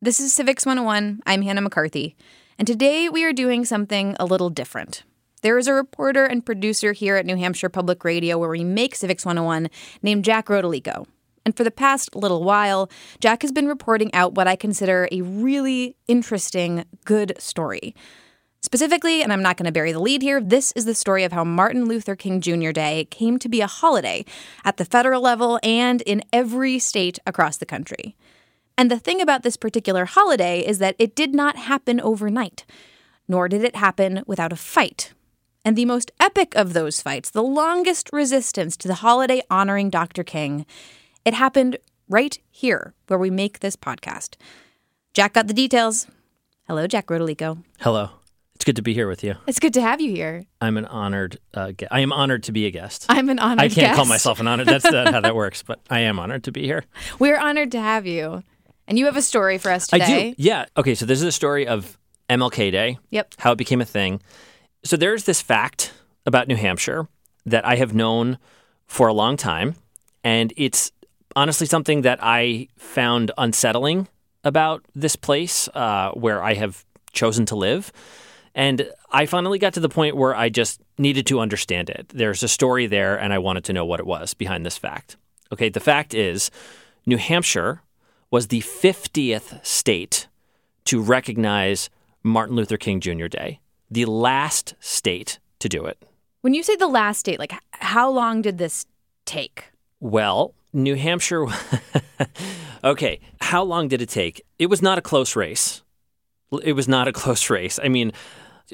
This is Civics 101. I'm Hannah McCarthy. And today we are doing something a little different. There is a reporter and producer here at New Hampshire Public Radio where we make Civics 101 named Jack Rodolico. And for the past little while, Jack has been reporting out what I consider a really interesting, good story. Specifically, and I'm not going to bury the lead here, this is the story of how Martin Luther King Jr. Day came to be a holiday at the federal level and in every state across the country. And the thing about this particular holiday is that it did not happen overnight, nor did it happen without a fight. And the most epic of those fights, the longest resistance to the holiday honoring Dr. King, it happened right here where we make this podcast. Jack got the details. Hello, Jack Rodolico. Hello. It's good to be here with you. It's good to have you here. I'm an honored. Uh, I am honored to be a guest. I'm an honored I can't call myself an honored. That's not how that works. But I am honored to be here. We're honored to have you. And you have a story for us today. I do. Yeah. Okay. So this is a story of MLK Day. Yep. How it became a thing. So there's this fact about New Hampshire that I have known for a long time, and it's honestly something that I found unsettling about this place uh, where I have chosen to live. And I finally got to the point where I just needed to understand it. There's a story there, and I wanted to know what it was behind this fact. Okay, the fact is New Hampshire was the 50th state to recognize Martin Luther King Jr. Day, the last state to do it. When you say the last state, like how long did this take? Well, New Hampshire. okay, how long did it take? It was not a close race. It was not a close race. I mean,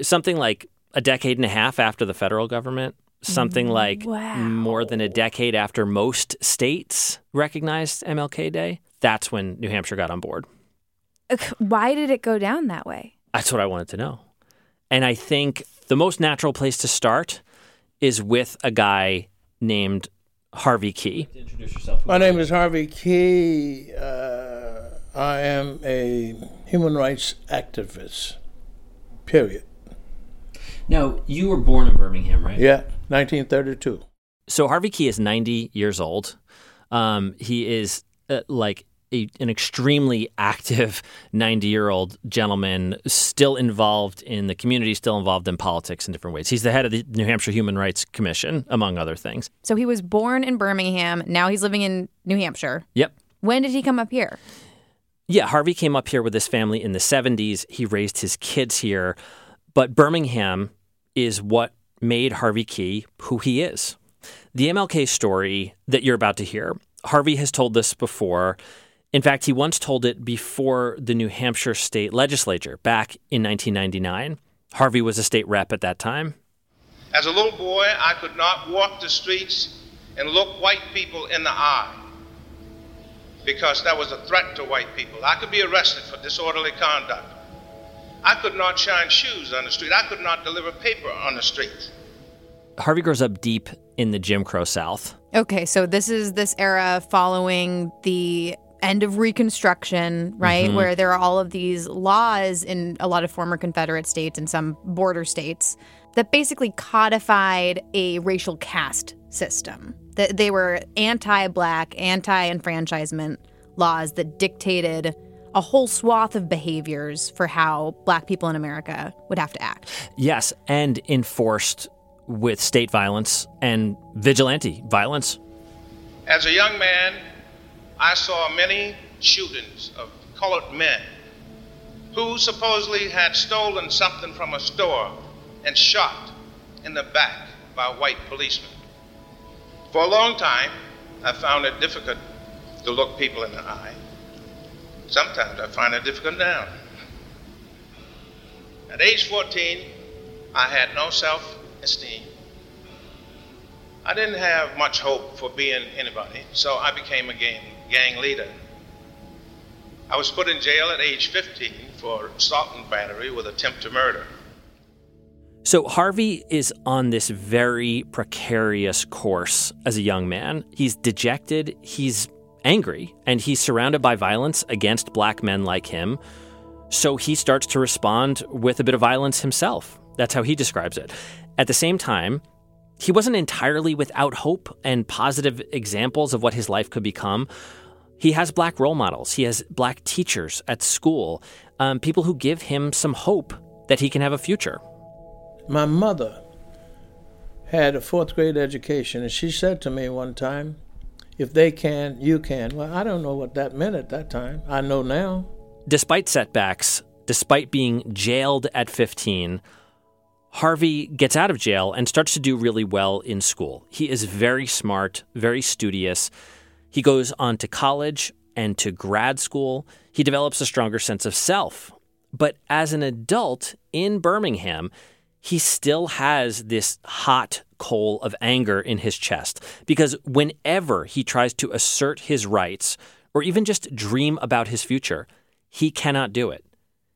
something like a decade and a half after the federal government, something like more than a decade after most states recognized MLK Day. That's when New Hampshire got on board. Why did it go down that way? That's what I wanted to know. And I think the most natural place to start is with a guy named Harvey Key. Introduce yourself. My name is Harvey Key. Uh, I am a human rights activist. Period. Now, you were born in Birmingham, right? Yeah, 1932. So Harvey Key is 90 years old. Um, he is uh, like a, an extremely active 90 year old gentleman, still involved in the community, still involved in politics in different ways. He's the head of the New Hampshire Human Rights Commission, among other things. So he was born in Birmingham. Now he's living in New Hampshire. Yep. When did he come up here? Yeah, Harvey came up here with his family in the 70s. He raised his kids here. But Birmingham is what made Harvey Key who he is. The MLK story that you're about to hear, Harvey has told this before. In fact, he once told it before the New Hampshire state legislature back in 1999. Harvey was a state rep at that time. As a little boy, I could not walk the streets and look white people in the eye because that was a threat to white people. I could be arrested for disorderly conduct. I could not shine shoes on the street. I could not deliver paper on the street. Harvey grows up deep in the Jim Crow South. Okay, so this is this era following the end of Reconstruction, right? Mm-hmm. Where there are all of these laws in a lot of former Confederate states and some border states that basically codified a racial caste system. That they were anti-black, anti-enfranchisement laws that dictated a whole swath of behaviors for how black people in America would have to act. Yes, and enforced with state violence and vigilante violence. As a young man, I saw many shootings of colored men who supposedly had stolen something from a store and shot in the back by white policemen. For a long time, I found it difficult to look people in the eye. Sometimes I find it difficult now. At age 14, I had no self esteem. I didn't have much hope for being anybody, so I became a gang, gang leader. I was put in jail at age 15 for assault and battery with attempt to murder. So Harvey is on this very precarious course as a young man. He's dejected, he's angry, and he's surrounded by violence against black men like him. So he starts to respond with a bit of violence himself. That's how he describes it. At the same time, he wasn't entirely without hope and positive examples of what his life could become. He has black role models, he has black teachers at school, um, people who give him some hope that he can have a future. My mother had a fourth grade education, and she said to me one time, If they can, you can. Well, I don't know what that meant at that time. I know now. Despite setbacks, despite being jailed at 15, Harvey gets out of jail and starts to do really well in school. He is very smart, very studious. He goes on to college and to grad school. He develops a stronger sense of self. But as an adult in Birmingham, he still has this hot coal of anger in his chest because whenever he tries to assert his rights or even just dream about his future, he cannot do it.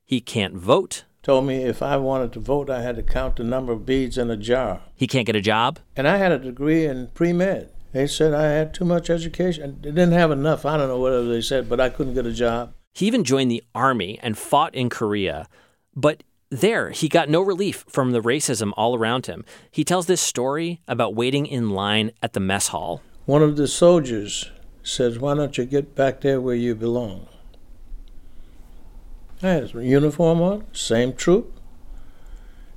He can't vote. Told me if I wanted to vote, I had to count the number of beads in a jar. He can't get a job. And I had a degree in pre med. They said I had too much education. They didn't have enough. I don't know whatever they said, but I couldn't get a job. He even joined the army and fought in Korea, but there, he got no relief from the racism all around him. He tells this story about waiting in line at the mess hall. One of the soldiers says, Why don't you get back there where you belong? I had a uniform on, same troop,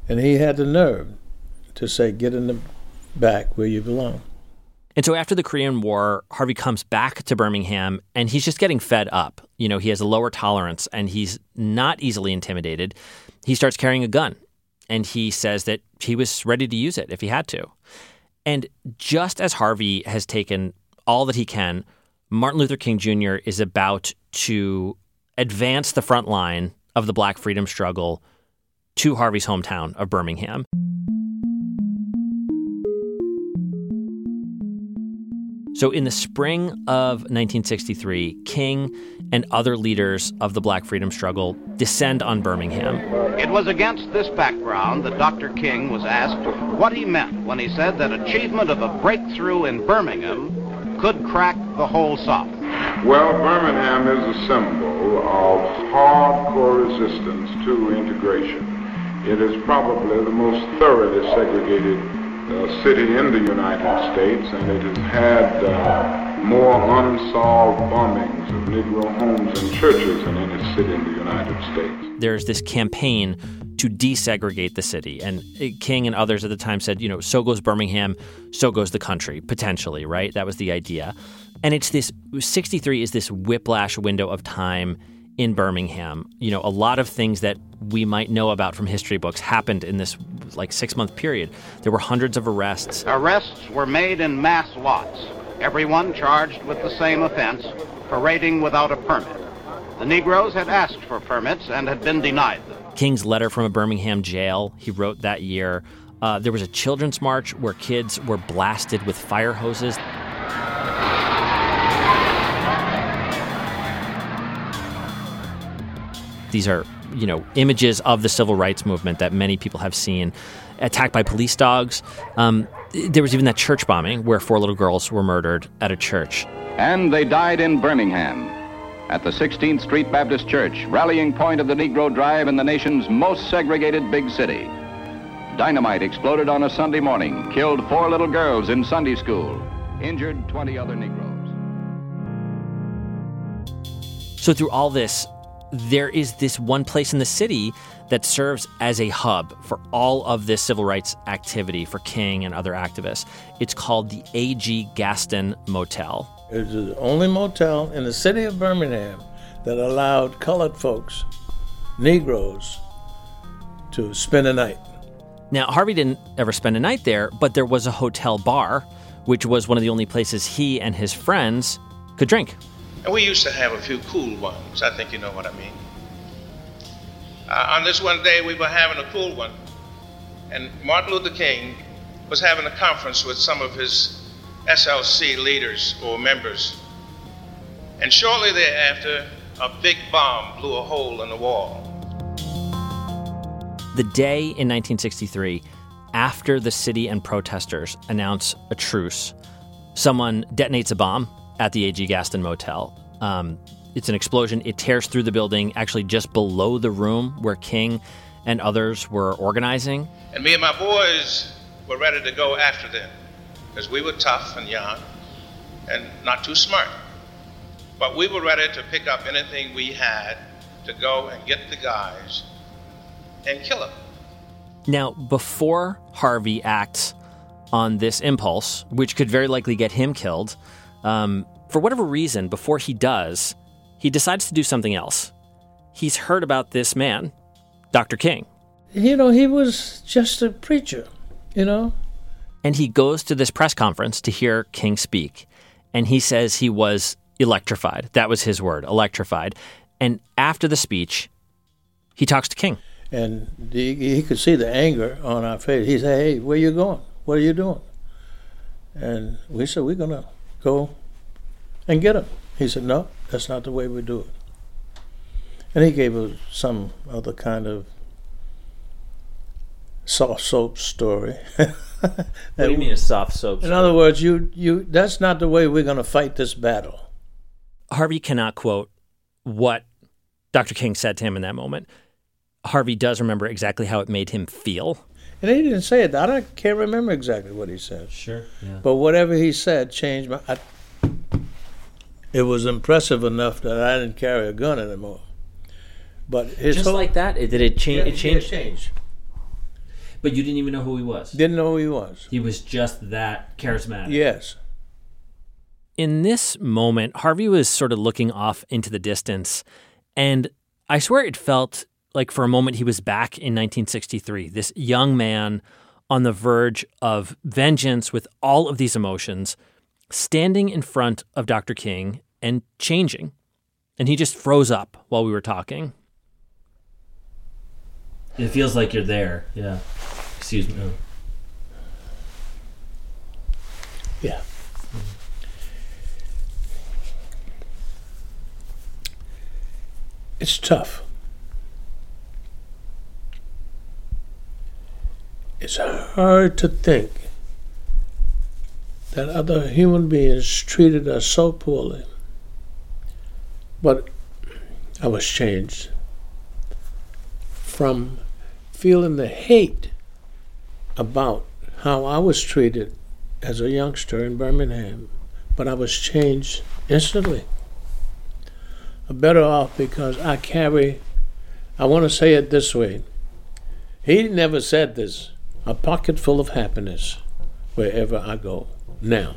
and he had the nerve to say, Get in the back where you belong. And so after the Korean War, Harvey comes back to Birmingham and he's just getting fed up. You know, he has a lower tolerance and he's not easily intimidated he starts carrying a gun and he says that he was ready to use it if he had to. And just as Harvey has taken all that he can, Martin Luther King Jr. is about to advance the front line of the black freedom struggle to Harvey's hometown of Birmingham. So, in the spring of 1963, King and other leaders of the black freedom struggle descend on Birmingham. It was against this background that Dr. King was asked what he meant when he said that achievement of a breakthrough in Birmingham could crack the whole South. Well, Birmingham is a symbol of hardcore resistance to integration. It is probably the most thoroughly segregated uh, city in the United States, and it has had uh, more unsolved bombings of Negro homes and churches than any city in the United States. There's this campaign to desegregate the city. And King and others at the time said, you know, so goes Birmingham, so goes the country, potentially, right? That was the idea. And it's this 63 is this whiplash window of time in Birmingham. You know, a lot of things that we might know about from history books happened in this like six month period. There were hundreds of arrests. Arrests were made in mass lots everyone charged with the same offense, parading without a permit. The Negroes had asked for permits and had been denied them. King's letter from a Birmingham jail, he wrote that year. Uh, there was a children's march where kids were blasted with fire hoses. These are, you know, images of the civil rights movement that many people have seen attacked by police dogs. Um, there was even that church bombing where four little girls were murdered at a church. And they died in Birmingham at the 16th Street Baptist Church, rallying point of the Negro Drive in the nation's most segregated big city. Dynamite exploded on a Sunday morning, killed four little girls in Sunday school, injured 20 other Negroes. So, through all this, there is this one place in the city that serves as a hub for all of this civil rights activity for King and other activists. It's called the A.G. Gaston Motel. It was the only motel in the city of Birmingham that allowed colored folks, Negroes, to spend a night. Now, Harvey didn't ever spend a night there, but there was a hotel bar, which was one of the only places he and his friends could drink. And we used to have a few cool ones. I think you know what I mean. Uh, on this one day, we were having a cool one, and Martin Luther King was having a conference with some of his SCLC leaders or members. And shortly thereafter, a big bomb blew a hole in the wall. The day in 1963, after the city and protesters announce a truce, someone detonates a bomb at the A.G. Gaston Motel. Um, it's an explosion. It tears through the building, actually just below the room where King and others were organizing. And me and my boys were ready to go after them because we were tough and young and not too smart. But we were ready to pick up anything we had to go and get the guys and kill them. Now, before Harvey acts on this impulse, which could very likely get him killed, um, for whatever reason, before he does, he decides to do something else. He's heard about this man, Dr. King. You know, he was just a preacher, you know? And he goes to this press conference to hear King speak. And he says he was electrified. That was his word, electrified. And after the speech, he talks to King. And he, he could see the anger on our face. He said, Hey, where you going? What are you doing? And we said, We're going to go and get him. He said, No, that's not the way we do it. And he gave us some other kind of soft soap story. what do you mean a soft soap? In story? other words, you you that's not the way we're going to fight this battle. Harvey cannot quote what Dr. King said to him in that moment. Harvey does remember exactly how it made him feel. And he didn't say it. I can't remember exactly what he said. Sure. Yeah. But whatever he said changed my. I, it was impressive enough that I didn't carry a gun anymore. But his just whole, like that, it, did it change? Yeah, it changed. It changed. But you didn't even know who he was. Didn't know who he was. He was just that charismatic. Yes. In this moment, Harvey was sort of looking off into the distance, and I swear it felt like for a moment he was back in 1963. This young man on the verge of vengeance with all of these emotions, standing in front of Dr. King and changing. And he just froze up while we were talking. It feels like you're there. Yeah. Excuse me. Oh. Yeah. Mm-hmm. It's tough. It's hard to think that other human beings treated us so poorly. But I was changed from feeling the hate about how I was treated as a youngster in Birmingham, but I was changed instantly. I'm better off because I carry, I want to say it this way. He never said this a pocket full of happiness wherever I go now.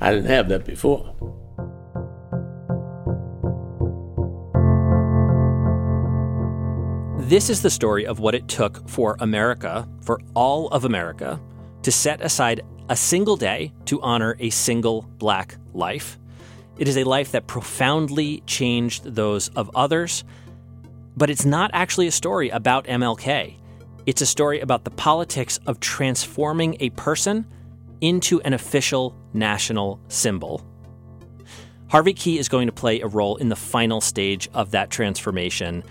I didn't have that before. This is the story of what it took for America, for all of America, to set aside a single day to honor a single black life. It is a life that profoundly changed those of others, but it's not actually a story about MLK. It's a story about the politics of transforming a person into an official national symbol. Harvey Key is going to play a role in the final stage of that transformation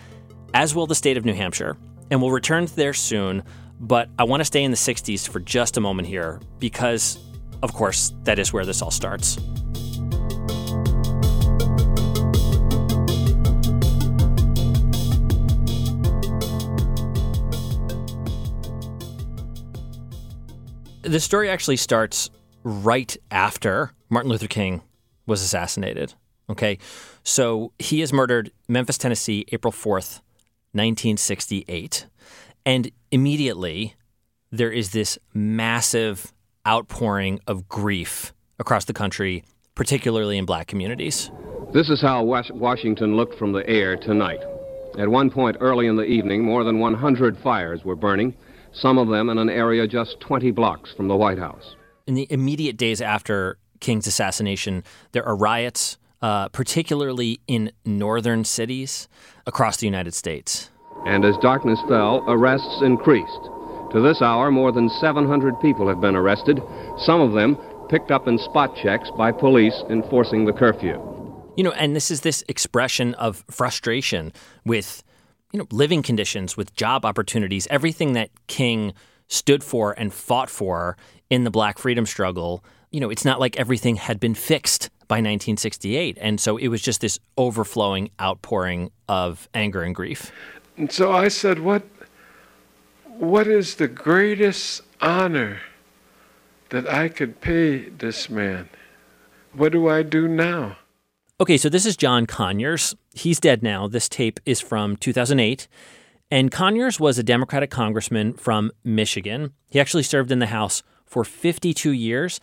as will the state of New Hampshire. And we'll return there soon, but I want to stay in the 60s for just a moment here because, of course, that is where this all starts. The story actually starts right after Martin Luther King was assassinated. Okay. So he is murdered Memphis, Tennessee, April 4th, 1968. And immediately there is this massive outpouring of grief across the country, particularly in black communities. This is how Washington looked from the air tonight. At one point early in the evening, more than 100 fires were burning, some of them in an area just 20 blocks from the White House. In the immediate days after King's assassination, there are riots, uh, particularly in northern cities across the United States. And as darkness fell, arrests increased. To this hour, more than 700 people have been arrested, some of them picked up in spot checks by police enforcing the curfew. You know, and this is this expression of frustration with, you know, living conditions, with job opportunities, everything that King stood for and fought for in the black freedom struggle. You know, it's not like everything had been fixed by 1968. And so it was just this overflowing outpouring of anger and grief. And so I said, What what is the greatest honor that I could pay this man? What do I do now? Okay, so this is John Conyers. He's dead now. This tape is from 2008. And Conyers was a Democratic congressman from Michigan. He actually served in the House for 52 years,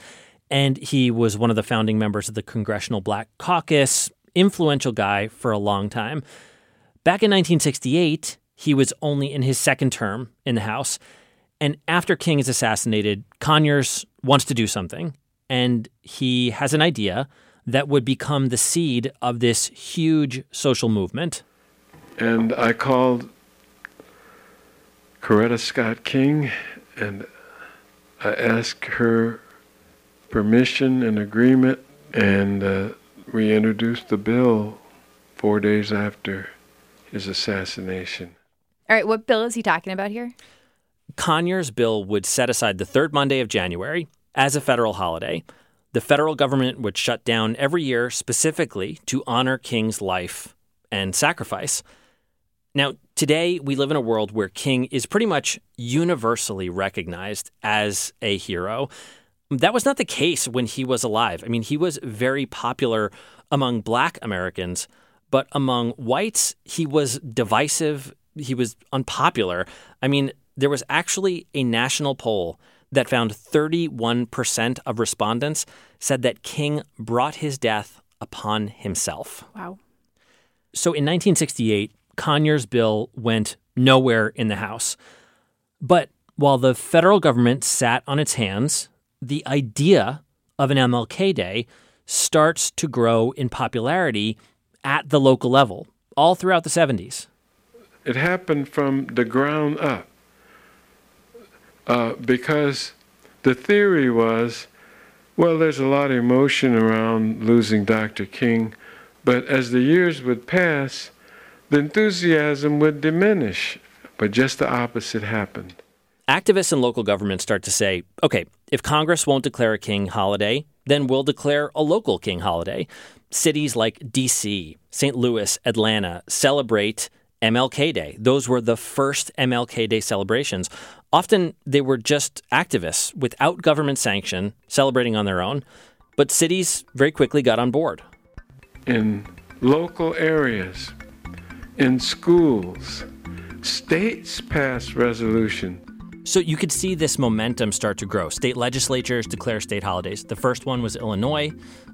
and he was one of the founding members of the Congressional Black Caucus, influential guy for a long time. Back in 1968, he was only in his second term in the House. And after King is assassinated, Conyers wants to do something. And he has an idea that would become the seed of this huge social movement. And I called Coretta Scott King and I asked her permission and agreement, and uh, we introduced the bill four days after his assassination. All right, what bill is he talking about here? Conyers' bill would set aside the third Monday of January as a federal holiday. The federal government would shut down every year specifically to honor King's life and sacrifice. Now, today we live in a world where King is pretty much universally recognized as a hero. That was not the case when he was alive. I mean, he was very popular among black Americans, but among whites, he was divisive, he was unpopular. I mean, there was actually a national poll that found 31% of respondents said that King brought his death upon himself. Wow. So in 1968, Conyers' bill went nowhere in the House. But while the federal government sat on its hands, the idea of an MLK Day starts to grow in popularity at the local level all throughout the 70s. It happened from the ground up uh, because the theory was well, there's a lot of emotion around losing Dr. King, but as the years would pass, the enthusiasm would diminish. But just the opposite happened. Activists and local governments start to say, okay, if Congress won't declare a king holiday, then we'll declare a local king holiday. Cities like DC, St. Louis, Atlanta celebrate MLK Day. Those were the first MLK Day celebrations. Often they were just activists without government sanction celebrating on their own, but cities very quickly got on board. In local areas, in schools, states passed resolution. So you could see this momentum start to grow. State legislatures declare state holidays. The first one was Illinois,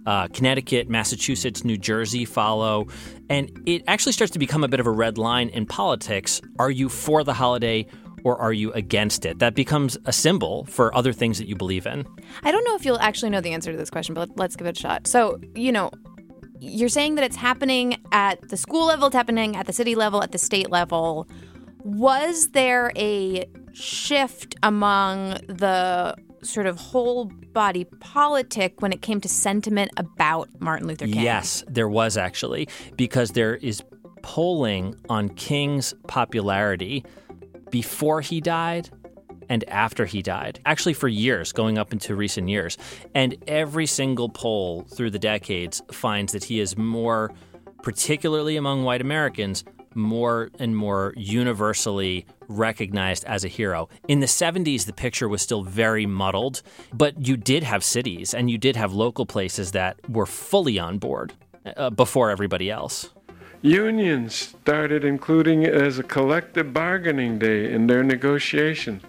uh, Connecticut, Massachusetts, New Jersey follow. And it actually starts to become a bit of a red line in politics. Are you for the holiday or are you against it? That becomes a symbol for other things that you believe in. I don't know if you'll actually know the answer to this question, but let's give it a shot. So, you know, you're saying that it's happening at the school level, it's happening at the city level, at the state level. Was there a shift among the sort of whole body politic when it came to sentiment about Martin Luther King? Yes, there was actually, because there is polling on King's popularity before he died and after he died, actually for years, going up into recent years. And every single poll through the decades finds that he is more, particularly among white Americans, more and more universally recognized as a hero. In the 70s, the picture was still very muddled, but you did have cities and you did have local places that were fully on board uh, before everybody else. Unions started including it as a collective bargaining day in their negotiation.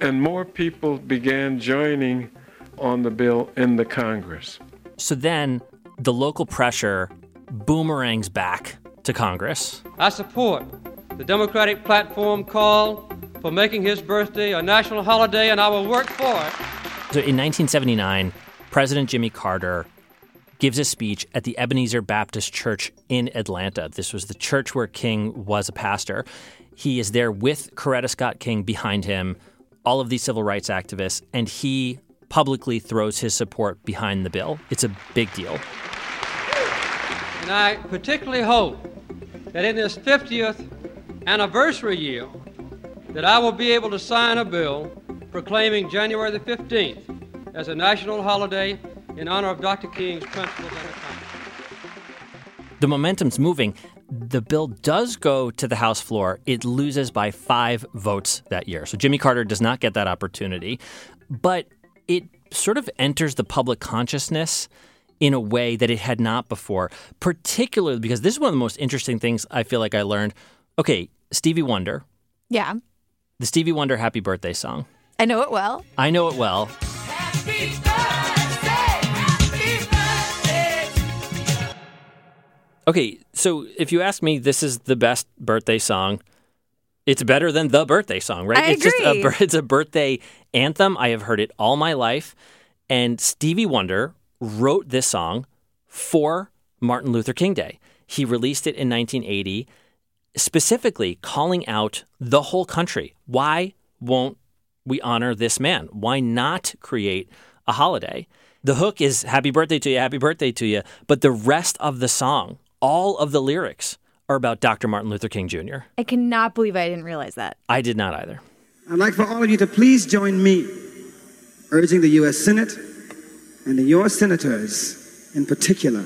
And more people began joining on the bill in the Congress. So then the local pressure boomerangs back to Congress. I support the Democratic platform call for making his birthday a national holiday, and I will work for it. So in 1979, President Jimmy Carter gives a speech at the Ebenezer Baptist Church in Atlanta. This was the church where King was a pastor. He is there with Coretta Scott King behind him, all of these civil rights activists, and he publicly throws his support behind the bill. It's a big deal. And I particularly hope that in this 50th anniversary year that I will be able to sign a bill proclaiming January the 15th as a national holiday in honor of Dr. King's principles and The momentum's moving. The bill does go to the House floor. It loses by five votes that year. So Jimmy Carter does not get that opportunity. But it sort of enters the public consciousness in a way that it had not before, particularly because this is one of the most interesting things I feel like I learned. Okay, Stevie Wonder, Yeah, the Stevie Wonder Happy Birthday song. I know it well. I know it well. Okay, so if you ask me, this is the best birthday song. It's better than the birthday song, right? I it's just a agree. it's a birthday anthem. I have heard it all my life, and Stevie Wonder wrote this song for Martin Luther King Day. He released it in 1980, specifically calling out the whole country. Why won't we honor this man? Why not create a holiday? The hook is happy birthday to you, happy birthday to you, but the rest of the song, all of the lyrics are about Dr. Martin Luther King Jr. I cannot believe I didn't realize that. I did not either. I'd like for all of you to please join me urging the U.S. Senate and the, your senators in particular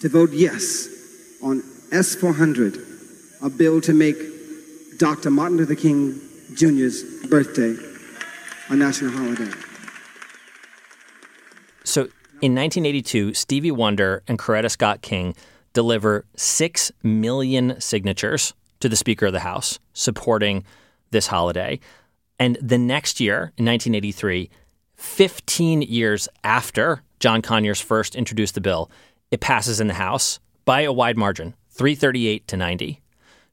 to vote yes on S 400, a bill to make Dr. Martin Luther King Jr.'s birthday a national holiday. So in 1982, Stevie Wonder and Coretta Scott King deliver 6 million signatures to the Speaker of the House supporting this holiday. And the next year, in 1983, 15 years after John Conyers first introduced the bill, it passes in the House by a wide margin, 338 to 90.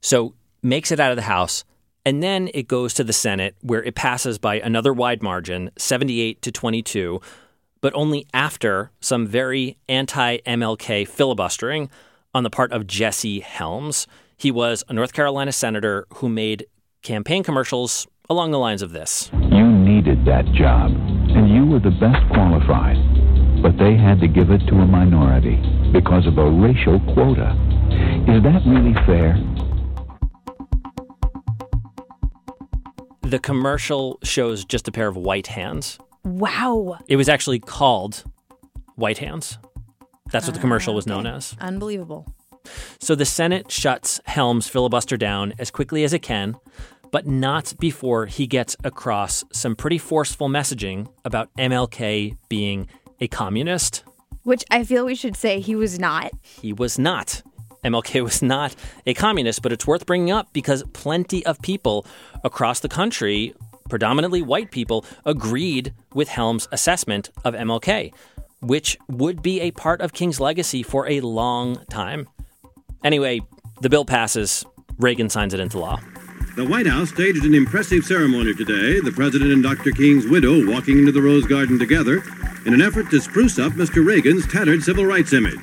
So makes it out of the House, and then it goes to the Senate where it passes by another wide margin, 78 to 22, but only after some very anti MLK filibustering on the part of Jesse Helms. He was a North Carolina senator who made campaign commercials along the lines of this. You needed that job, and you were the best qualified. But they had to give it to a minority because of a racial quota. Is that really fair? The commercial shows just a pair of white hands. Wow. It was actually called White Hands. That's what the commercial was ah, known as. Unbelievable. So the Senate shuts Helms' filibuster down as quickly as it can, but not before he gets across some pretty forceful messaging about MLK being a communist. Which I feel we should say he was not. He was not. MLK was not a communist, but it's worth bringing up because plenty of people across the country, predominantly white people, agreed with Helms' assessment of MLK, which would be a part of King's legacy for a long time. Anyway, the bill passes. Reagan signs it into law. The White House staged an impressive ceremony today, the President and Dr. King's widow walking into the Rose Garden together in an effort to spruce up Mr. Reagan's tattered civil rights image.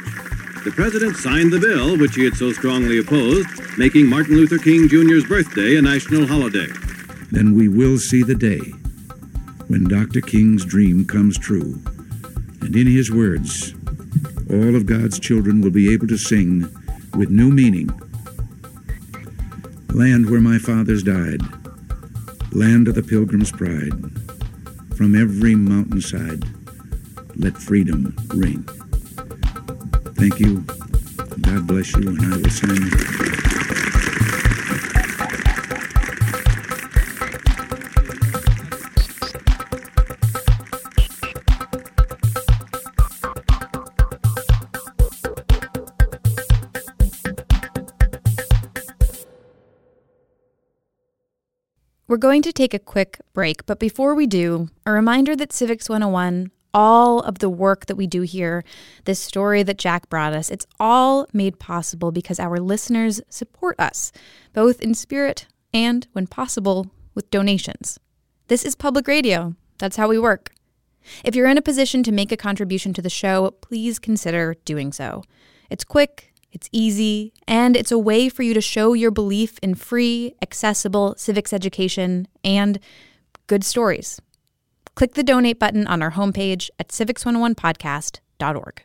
The President signed the bill, which he had so strongly opposed, making Martin Luther King Jr.'s birthday a national holiday. Then we will see the day when Dr. King's dream comes true. And in his words, all of God's children will be able to sing with new meaning Land where my fathers died, land of the pilgrim's pride, from every mountainside, let freedom ring. Thank you. God bless you, and I will sing. We're going to take a quick break, but before we do, a reminder that Civics 101, all of the work that we do here, this story that Jack brought us, it's all made possible because our listeners support us, both in spirit and, when possible, with donations. This is public radio. That's how we work. If you're in a position to make a contribution to the show, please consider doing so. It's quick, it's easy, and it's a way for you to show your belief in free, accessible civics education and good stories. Click the donate button on our homepage at civics101podcast.org.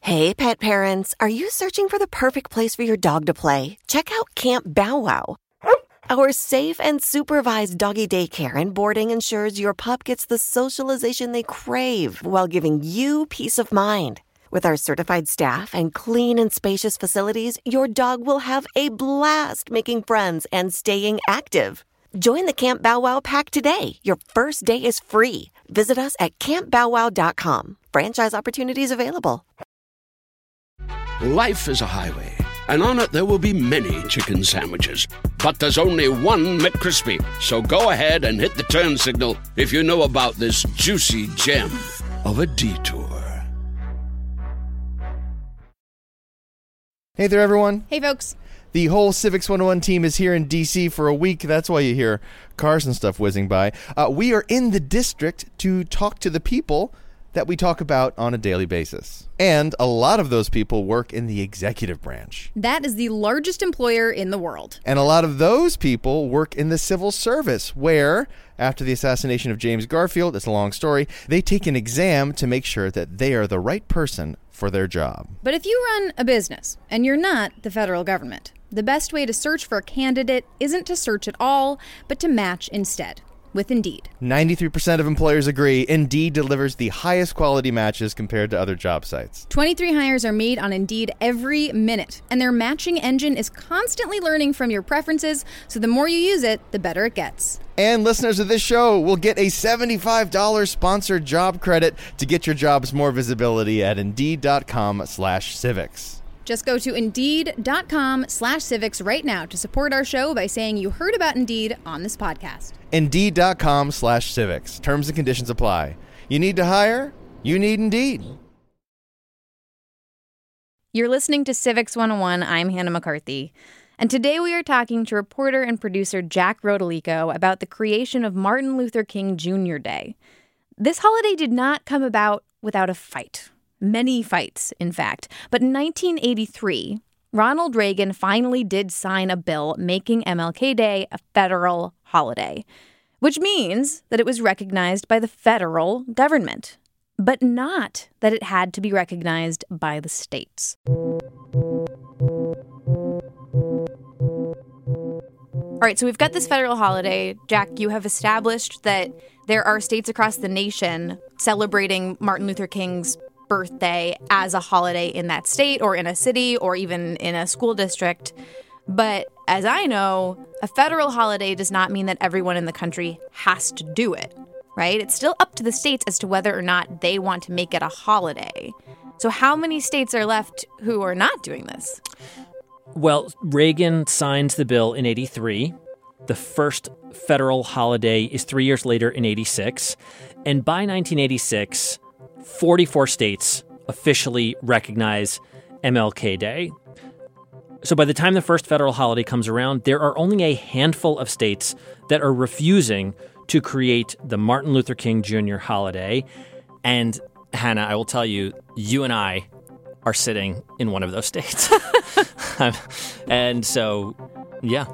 Hey, pet parents, are you searching for the perfect place for your dog to play? Check out Camp Bow Wow. Our safe and supervised doggy daycare and boarding ensures your pup gets the socialization they crave while giving you peace of mind. With our certified staff and clean and spacious facilities, your dog will have a blast making friends and staying active. Join the Camp Bow Wow pack today. Your first day is free. Visit us at campbowwow.com. Franchise opportunities available. Life is a highway, and on it there will be many chicken sandwiches. But there's only one McCrispy. So go ahead and hit the turn signal if you know about this juicy gem of a detour. Hey there, everyone. Hey, folks. The whole Civics 101 team is here in DC for a week. That's why you hear cars and stuff whizzing by. Uh, we are in the district to talk to the people that we talk about on a daily basis. And a lot of those people work in the executive branch. That is the largest employer in the world. And a lot of those people work in the civil service, where, after the assassination of James Garfield, it's a long story, they take an exam to make sure that they are the right person for their job. But if you run a business and you're not the federal government, the best way to search for a candidate isn't to search at all, but to match instead with Indeed. 93% of employers agree Indeed delivers the highest quality matches compared to other job sites. 23 hires are made on Indeed every minute, and their matching engine is constantly learning from your preferences, so the more you use it, the better it gets. And listeners of this show will get a $75 sponsored job credit to get your jobs more visibility at Indeed.com slash civics. Just go to Indeed.com slash civics right now to support our show by saying you heard about Indeed on this podcast. Indeed.com slash civics. Terms and conditions apply. You need to hire? You need Indeed. You're listening to Civics 101. I'm Hannah McCarthy. And today we are talking to reporter and producer Jack Rodolico about the creation of Martin Luther King Jr. Day. This holiday did not come about without a fight. Many fights, in fact. But in 1983, Ronald Reagan finally did sign a bill making MLK Day a federal holiday, which means that it was recognized by the federal government, but not that it had to be recognized by the states. All right, so we've got this federal holiday. Jack, you have established that there are states across the nation celebrating Martin Luther King's birthday as a holiday in that state or in a city or even in a school district. But as I know, a federal holiday does not mean that everyone in the country has to do it, right? It's still up to the states as to whether or not they want to make it a holiday. So, how many states are left who are not doing this? Well, Reagan signs the bill in 83. The first federal holiday is three years later in 86. And by 1986, 44 states officially recognize MLK Day. So by the time the first federal holiday comes around, there are only a handful of states that are refusing to create the Martin Luther King Jr. holiday. And Hannah, I will tell you, you and I are sitting in one of those states. and so, yeah.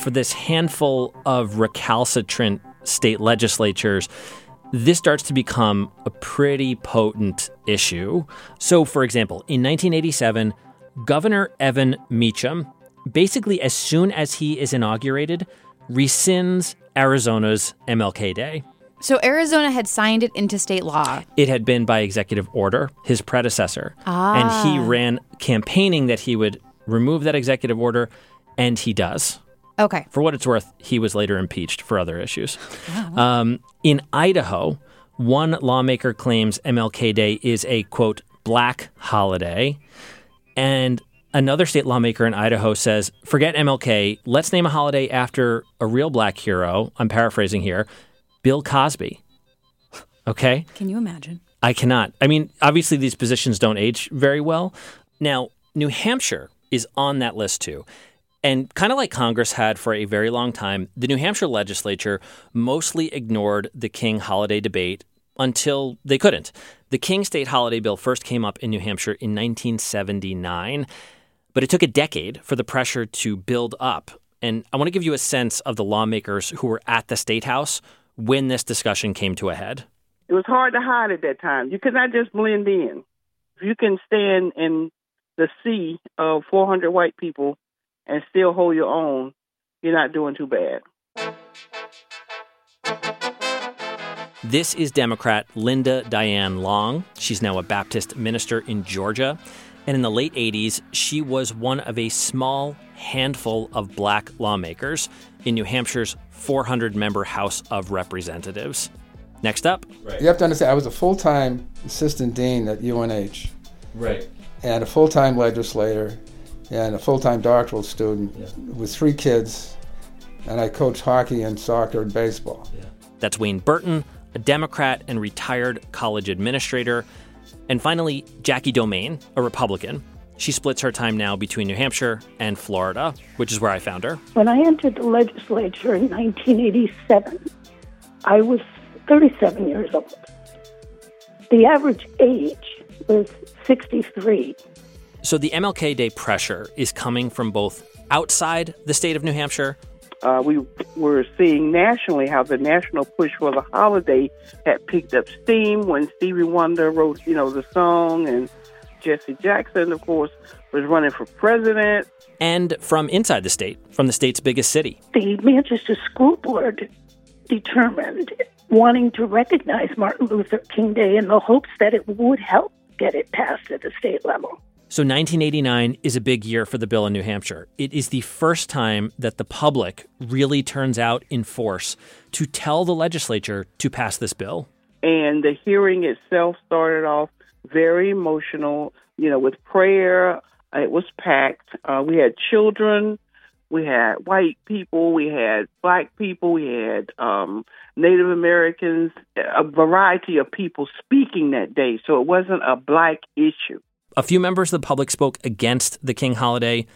For this handful of recalcitrant state legislatures, this starts to become a pretty potent issue. So, for example, in 1987, Governor Evan Mecham, basically as soon as he is inaugurated, rescinds Arizona's MLK Day. So Arizona had signed it into state law. It had been by executive order, his predecessor. Ah. And he ran campaigning that he would remove that executive order, and he does. Okay. For what it's worth, he was later impeached for other issues. Um, in Idaho, one lawmaker claims MLK Day is a quote black holiday, and another state lawmaker in Idaho says, "Forget MLK. Let's name a holiday after a real black hero." I'm paraphrasing here, Bill Cosby. Okay. Can you imagine? I cannot. I mean, obviously, these positions don't age very well. Now, New Hampshire is on that list too. And kind of like Congress had for a very long time, the New Hampshire legislature mostly ignored the King holiday debate until they couldn't. The King state holiday bill first came up in New Hampshire in 1979, but it took a decade for the pressure to build up. And I want to give you a sense of the lawmakers who were at the state house when this discussion came to a head. It was hard to hide at that time. You could not just blend in. If you can stand in the sea of 400 white people and still hold your own, you're not doing too bad. This is Democrat Linda Diane Long. She's now a Baptist minister in Georgia. And in the late 80s, she was one of a small handful of black lawmakers in New Hampshire's 400 member House of Representatives. Next up. You have to understand, I was a full time assistant dean at UNH. Right. And a full time legislator and a full time doctoral student with three kids. And I coach hockey and soccer and baseball. Yeah. That's Wayne Burton, a Democrat and retired college administrator. And finally, Jackie Domain, a Republican. She splits her time now between New Hampshire and Florida, which is where I found her. When I entered the legislature in 1987, I was 37 years old. The average age was 63. So the MLK Day pressure is coming from both outside the state of New Hampshire. Uh, we were seeing nationally how the national push for the holiday had picked up steam when Stevie Wonder wrote, you know, the song, and Jesse Jackson, of course, was running for president. And from inside the state, from the state's biggest city. The Manchester School Board determined wanting to recognize Martin Luther King Day in the hopes that it would help get it passed at the state level. So 1989 is a big year for the bill in New Hampshire. It is the first time that the public really turns out in force to tell the legislature to pass this bill. And the hearing itself started off very emotional, you know, with prayer. It was packed. Uh, we had children, we had white people, we had black people, we had um, Native Americans, a variety of people speaking that day. So it wasn't a black issue. A few members of the public spoke against the King holiday,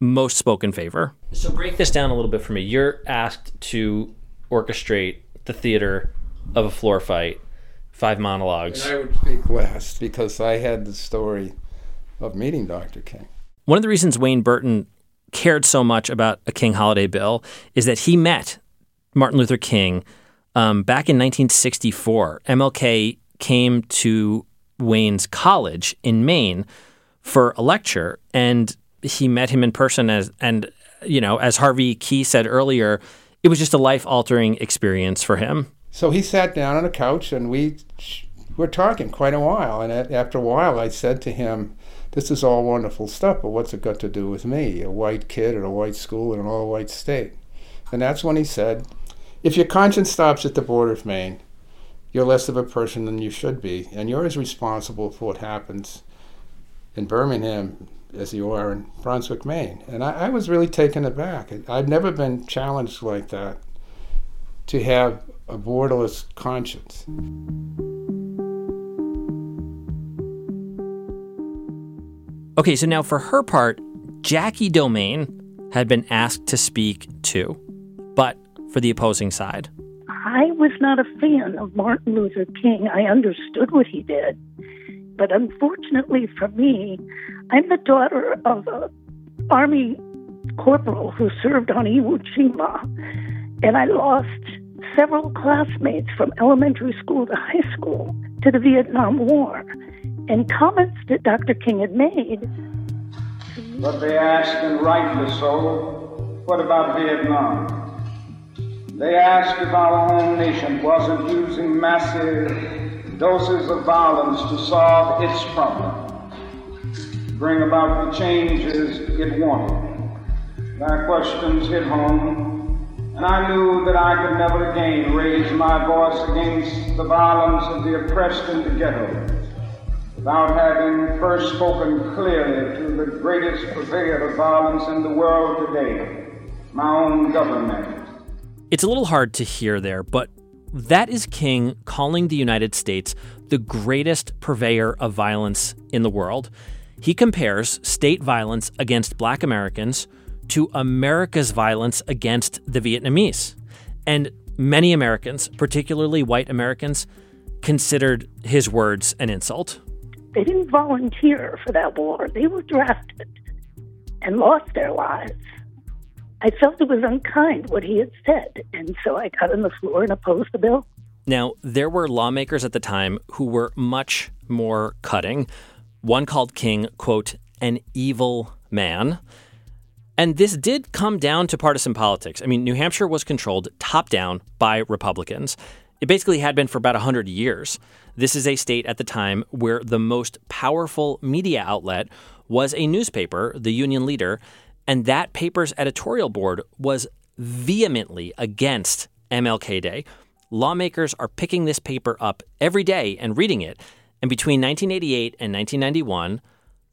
most spoke in favor. So break this down a little bit for me. You're asked to orchestrate the theater of a floor fight, five monologues. And I would speak last because I had the story of meeting Dr. King. One of the reasons Wayne Burton cared so much about a King holiday bill is that he met Martin Luther King um, back in 1964. MLK came to Wayne's college in Maine for a lecture, and he met him in person. As and you know, as Harvey Key said earlier, it was just a life altering experience for him. So he sat down on a couch, and we were talking quite a while. And after a while, I said to him, "This is all wonderful stuff, but what's it got to do with me, a white kid at a white school in an all-white state?" And that's when he said, "If your conscience stops at the border of Maine." You're less of a person than you should be, and you're as responsible for what happens in Birmingham as you are in Brunswick, Maine. And I, I was really taken aback. I'd never been challenged like that to have a borderless conscience. Okay, so now for her part, Jackie Domain had been asked to speak too, but for the opposing side. I was not a fan of Martin Luther King. I understood what he did. But unfortunately for me, I'm the daughter of an Army corporal who served on Iwo Jima. And I lost several classmates from elementary school to high school to the Vietnam War. And comments that Dr. King had made. But they ask, and rightly so, what about Vietnam? They asked if our own nation wasn't using massive doses of violence to solve its problem, bring about the changes it wanted. Their questions hit home, and I knew that I could never again raise my voice against the violence of the oppressed in the ghetto without having first spoken clearly to the greatest purveyor of violence in the world today, my own government. It's a little hard to hear there, but that is King calling the United States the greatest purveyor of violence in the world. He compares state violence against black Americans to America's violence against the Vietnamese. And many Americans, particularly white Americans, considered his words an insult. They didn't volunteer for that war, they were drafted and lost their lives. I felt it was unkind what he had said, and so I got on the floor and opposed the bill. Now, there were lawmakers at the time who were much more cutting. One called King, quote, an evil man. And this did come down to partisan politics. I mean, New Hampshire was controlled top down by Republicans. It basically had been for about 100 years. This is a state at the time where the most powerful media outlet was a newspaper, the Union Leader, and that paper's editorial board was vehemently against MLK Day. Lawmakers are picking this paper up every day and reading it. And between 1988 and 1991,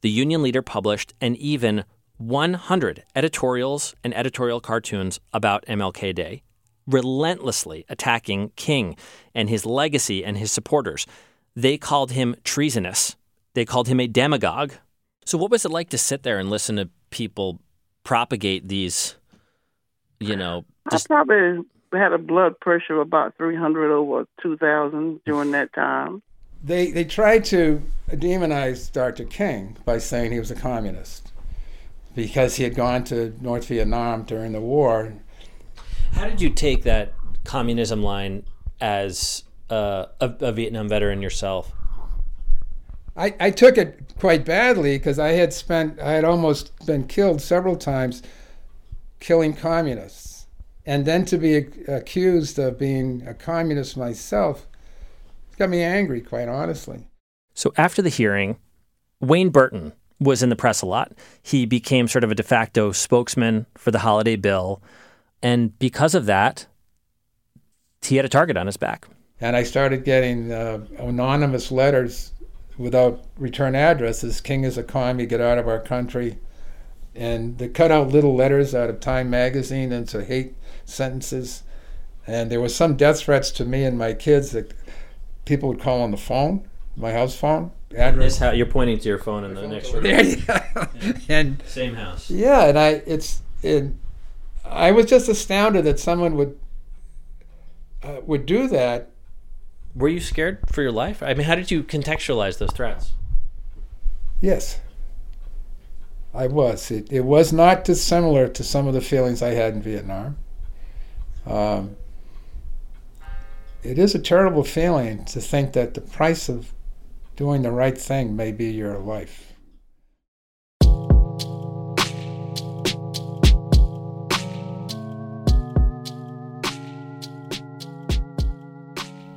the Union Leader published an even 100 editorials and editorial cartoons about MLK Day, relentlessly attacking King and his legacy and his supporters. They called him treasonous. They called him a demagogue. So, what was it like to sit there and listen to people propagate these, you know, just... I probably had a blood pressure of about 300 over 2,000 during that time. They, they tried to demonize Dr. King by saying he was a communist because he had gone to North Vietnam during the war. How did you take that communism line as uh, a, a, Vietnam veteran yourself? I, I took it quite badly because I had spent, I had almost been killed several times killing communists. And then to be accused of being a communist myself got me angry, quite honestly. So after the hearing, Wayne Burton was in the press a lot. He became sort of a de facto spokesman for the holiday bill. And because of that, he had a target on his back. And I started getting uh, anonymous letters without return addresses. King is a commie, get out of our country. And they cut out little letters out of Time magazine into hate sentences. And there was some death threats to me and my kids that people would call on the phone, my house phone. Address. How, you're pointing to your phone in the next room. There, yeah. and same house. Yeah, and I it's it, I was just astounded that someone would uh, would do that. Were you scared for your life? I mean, how did you contextualize those threats? Yes, I was. It, it was not dissimilar to some of the feelings I had in Vietnam. Um, it is a terrible feeling to think that the price of doing the right thing may be your life.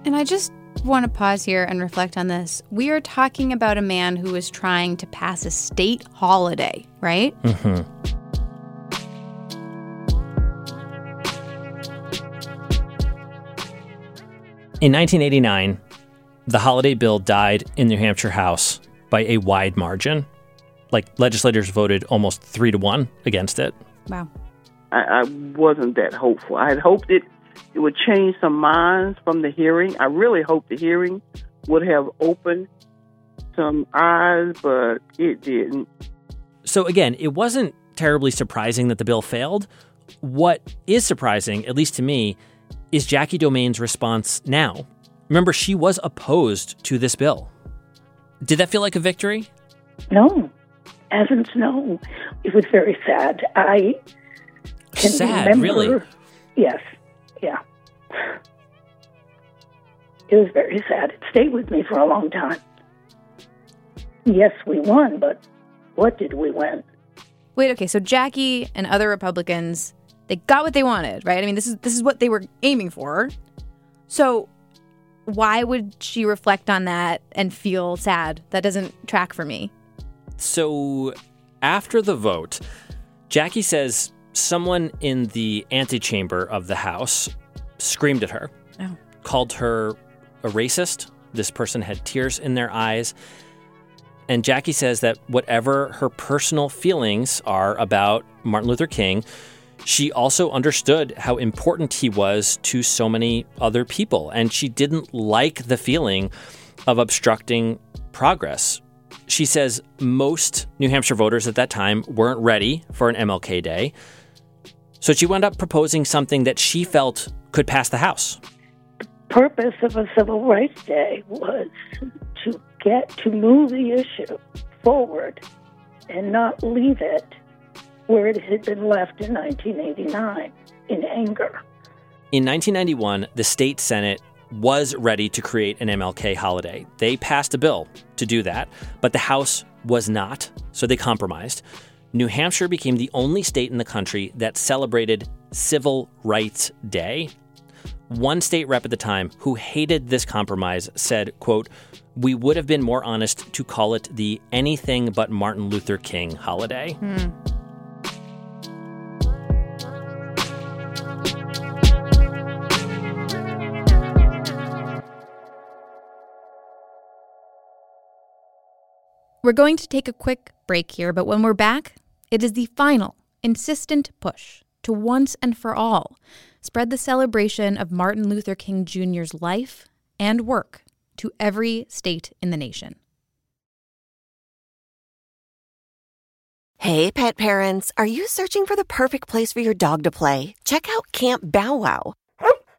And I just want to pause here and reflect on this. We are talking about a man who is trying to pass a state holiday, right? Mm-hmm. In 1989, the holiday bill died in New Hampshire House by a wide margin. Like legislators voted almost three to one against it. Wow. I, I wasn't that hopeful. I had hoped it it would change some minds from the hearing. I really hope the hearing would have opened some eyes, but it didn't. So again, it wasn't terribly surprising that the bill failed. What is surprising, at least to me, is Jackie Domain's response now. Remember, she was opposed to this bill. Did that feel like a victory? No. Essence, no. It was very sad. I can sad, remember. really? Yes. Yeah. It was very sad. It stayed with me for a long time. Yes, we won, but what did we win? Wait, okay, so Jackie and other Republicans, they got what they wanted, right? I mean, this is this is what they were aiming for. So why would she reflect on that and feel sad? That doesn't track for me. So after the vote, Jackie says someone in the antechamber of the house screamed at her, Oh. called her a racist. This person had tears in their eyes. And Jackie says that whatever her personal feelings are about Martin Luther King, she also understood how important he was to so many other people. And she didn't like the feeling of obstructing progress. She says most New Hampshire voters at that time weren't ready for an MLK Day. So she wound up proposing something that she felt could pass the House. The purpose of a Civil Rights Day was to get to move the issue forward and not leave it where it had been left in 1989 in anger. In 1991, the state Senate was ready to create an MLK holiday. They passed a bill to do that, but the House was not, so they compromised. New Hampshire became the only state in the country that celebrated Civil Rights Day. One state rep at the time who hated this compromise said, quote, "We would have been more honest to call it the anything but Martin Luther King holiday." Hmm. We're going to take a quick break here, but when we're back, it is the final, insistent push to once and for all spread the celebration of Martin Luther King Jr.'s life and work to every state in the nation. Hey, pet parents, are you searching for the perfect place for your dog to play? Check out Camp Bow Wow.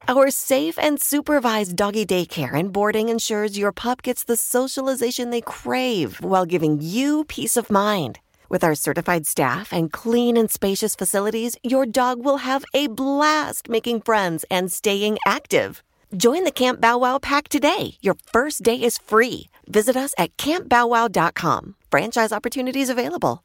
Our safe and supervised doggy daycare and boarding ensures your pup gets the socialization they crave while giving you peace of mind. With our certified staff and clean and spacious facilities, your dog will have a blast making friends and staying active. Join the Camp Bow Wow pack today. Your first day is free. Visit us at campbowwow.com. Franchise opportunities available.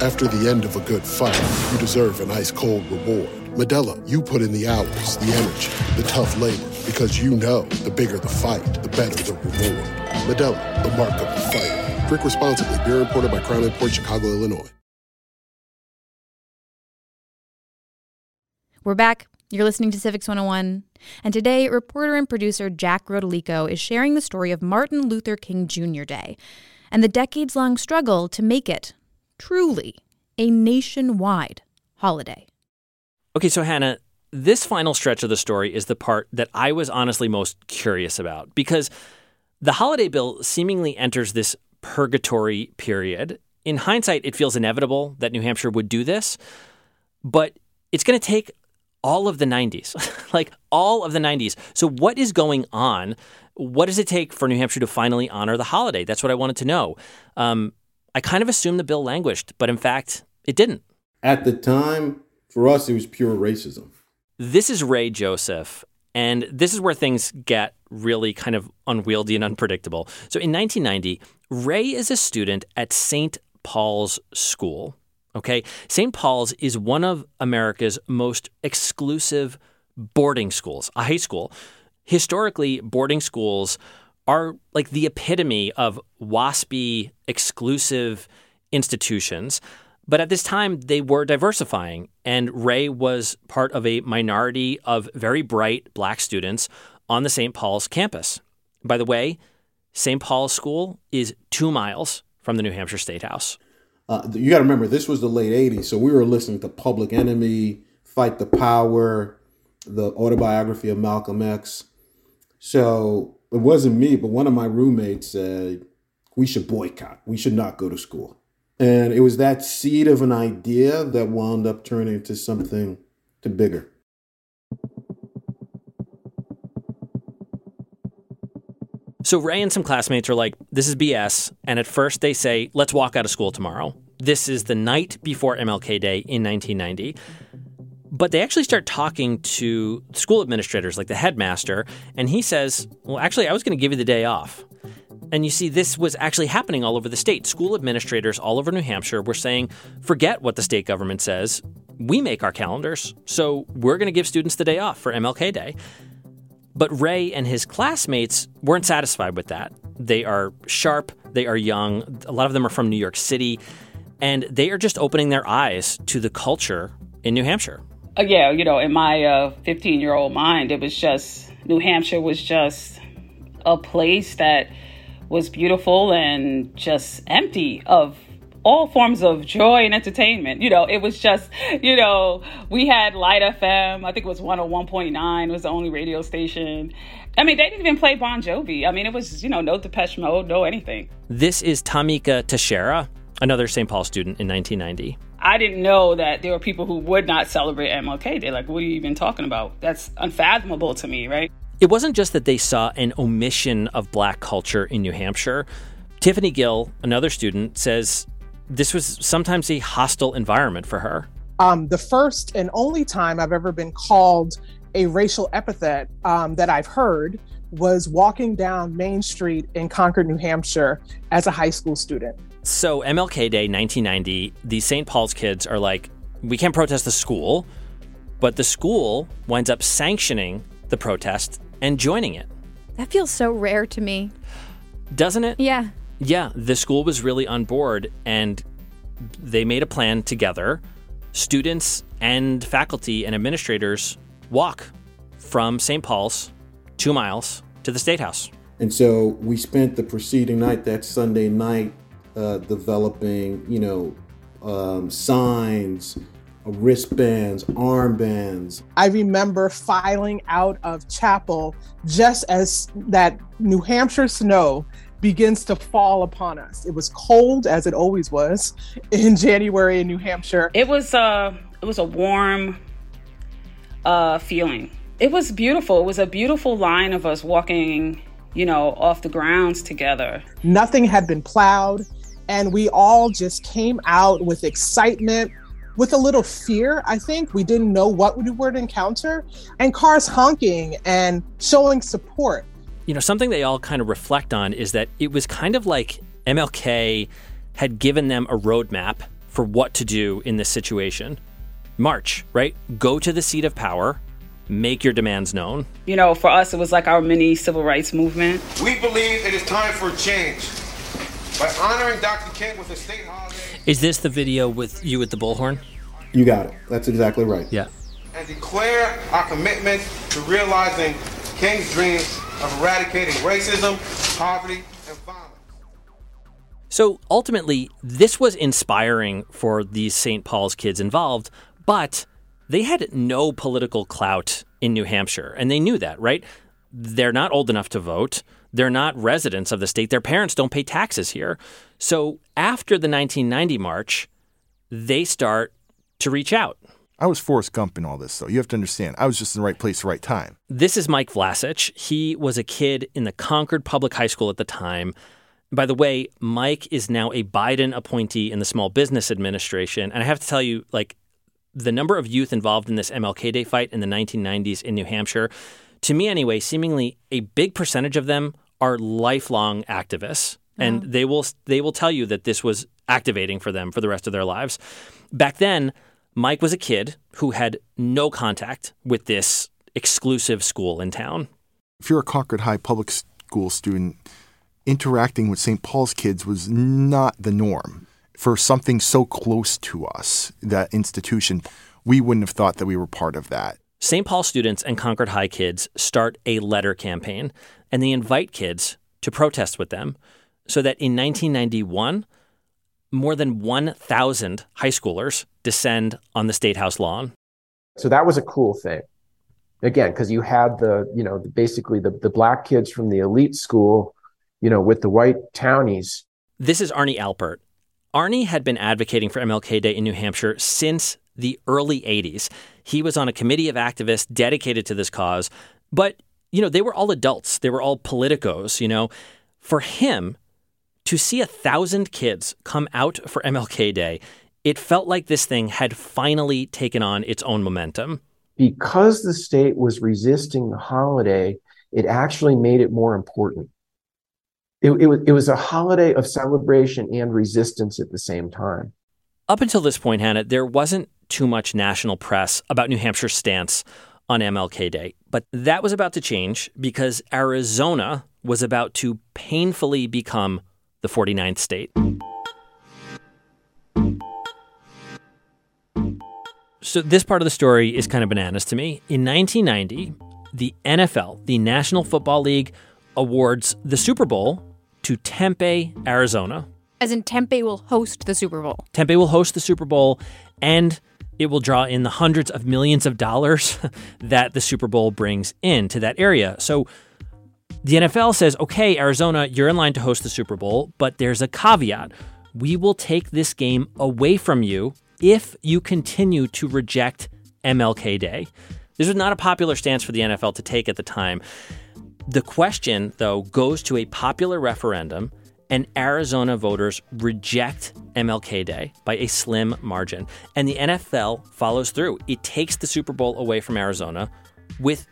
After the end of a good fight, you deserve an ice cold reward. Modelo, you put in the hours, the energy, the tough labor, because you know the bigger the fight, the better the reward. Modelo, the mark of the fighter. Drink responsibly. Beer imported by Crown Port Chicago, Illinois. We're back. You're listening to Civics 101. And today, reporter and producer Jack Rodolico is sharing the story of Martin Luther King Jr. Day and the decades long struggle to make it truly a nationwide holiday. Okay, so Hannah, this final stretch of the story is the part that I was honestly most curious about because the holiday bill seemingly enters this purgatory period. In hindsight, it feels inevitable that New Hampshire would do this, but it's going to take all of the 90s, like all of the 90s. So, what is going on? What does it take for New Hampshire to finally honor the holiday? That's what I wanted to know. Um, I kind of assumed the bill languished, but in fact, it didn't. At the time, for us, it was pure racism. This is Ray Joseph, and this is where things get really kind of unwieldy and unpredictable. So in 1990, Ray is a student at St. Paul's School. Okay, St. Paul's is one of America's most exclusive boarding schools, a high school. Historically, boarding schools are like the epitome of waspy, exclusive institutions. But at this time, they were diversifying, and Ray was part of a minority of very bright black students on the St. Paul's campus. By the way, St. Paul's School is two miles from the New Hampshire State House. Uh, you got to remember, this was the late 80s, so we were listening to Public Enemy, Fight the Power, the autobiography of Malcolm X. So it wasn't me, but one of my roommates said, we should boycott. We should not go to school. And it was that seed of an idea that wound up turning into something to bigger. So Ray and some classmates are like, this is BS. And at first they say, let's walk out of school tomorrow. This is the night before MLK Day in 1990. But they actually start talking to school administrators, like the headmaster, and he says, Well, actually, I was going to give you the day off. And you see, this was actually happening all over the state. School administrators all over New Hampshire were saying, Forget what the state government says. We make our calendars, so we're going to give students the day off for MLK Day. But Ray and his classmates weren't satisfied with that. They are sharp, they are young, a lot of them are from New York City, and they are just opening their eyes to the culture in New Hampshire. Uh, yeah, you know, in my 15 uh, year old mind, it was just New Hampshire was just a place that was beautiful and just empty of all forms of joy and entertainment. You know, it was just, you know, we had Light FM, I think it was 101.9 was the only radio station. I mean, they didn't even play Bon Jovi. I mean, it was, you know, no Depeche Mode, no anything. This is Tamika Teixeira, another St. Paul student in 1990. I didn't know that there were people who would not celebrate MLK Day. Like, what are you even talking about? That's unfathomable to me, right? It wasn't just that they saw an omission of black culture in New Hampshire. Tiffany Gill, another student, says this was sometimes a hostile environment for her. Um, the first and only time I've ever been called a racial epithet um, that I've heard was walking down Main Street in Concord, New Hampshire as a high school student. So, MLK Day 1990, the St. Paul's kids are like, we can't protest the school, but the school winds up sanctioning the protest and joining it. That feels so rare to me. Doesn't it? Yeah. Yeah, the school was really on board and they made a plan together. Students and faculty and administrators walk from St. Paul's two miles to the State House. And so we spent the preceding night, that Sunday night, uh, developing, you know, um, signs, wristbands, armbands. I remember filing out of chapel just as that New Hampshire snow begins to fall upon us. It was cold as it always was in January in New Hampshire. It was uh it was a warm uh feeling. It was beautiful. It was a beautiful line of us walking, you know, off the grounds together. Nothing had been plowed and we all just came out with excitement with a little fear, I think. We didn't know what we would encounter, and cars honking and showing support. You know, something they all kind of reflect on is that it was kind of like MLK had given them a roadmap for what to do in this situation. March, right? Go to the seat of power, make your demands known. You know, for us, it was like our mini civil rights movement. We believe it is time for change. By honoring Dr. King with a state holiday. Is this the video with you at the bullhorn? You got it. That's exactly right. Yeah. And declare our commitment to realizing King's dreams of eradicating racism, poverty, and violence. So ultimately, this was inspiring for these St. Paul's kids involved, but they had no political clout in New Hampshire, and they knew that, right? They're not old enough to vote. They're not residents of the state. Their parents don't pay taxes here. So after the 1990 march, they start to reach out. I was Forrest Gump in all this, though. You have to understand, I was just in the right place, the right time. This is Mike Vlacich. He was a kid in the Concord Public High School at the time. By the way, Mike is now a Biden appointee in the Small Business Administration. And I have to tell you, like, the number of youth involved in this MLK Day fight in the 1990s in New Hampshire, to me anyway, seemingly a big percentage of them are lifelong activists. And they will they will tell you that this was activating for them for the rest of their lives. Back then, Mike was a kid who had no contact with this exclusive school in town. If you're a Concord High public school student, interacting with St. Paul's kids was not the norm. For something so close to us, that institution, we wouldn't have thought that we were part of that. St. Paul students and Concord High kids start a letter campaign and they invite kids to protest with them so that in 1991, more than 1,000 high schoolers descend on the State House lawn. So that was a cool thing. Again, because you had the, you know, basically the, the black kids from the elite school, you know, with the white townies. This is Arnie Alpert. Arnie had been advocating for MLK Day in New Hampshire since the early 80s. He was on a committee of activists dedicated to this cause, but, you know, they were all adults. They were all politicos, you know. For him, To see a thousand kids come out for MLK Day, it felt like this thing had finally taken on its own momentum. Because the state was resisting the holiday, it actually made it more important. It, it, was, it was a holiday of celebration and resistance at the same time. Up until this point, Hannah, there wasn't too much national press about New Hampshire's stance on MLK Day. But that was about to change because Arizona was about to painfully become the 49th state. So, this part of the story is kind of bananas to me. In 1990, the NFL, the National Football League, awards the Super Bowl to Tempe, Arizona. As in, Tempe will host the Super Bowl. Tempe will host the Super Bowl, and it will draw in the hundreds of millions of dollars that the Super Bowl brings into that area. So the NFL says, okay, Arizona, you're in line to host the Super Bowl, but there's a caveat. We will take this game away from you if you continue to reject MLK Day. This was not a popular stance for the NFL to take at the time. The question, though, goes to a popular referendum and Arizona voters reject MLK Day by a slim margin. And the NFL follows through. It takes the Super Bowl away from Arizona with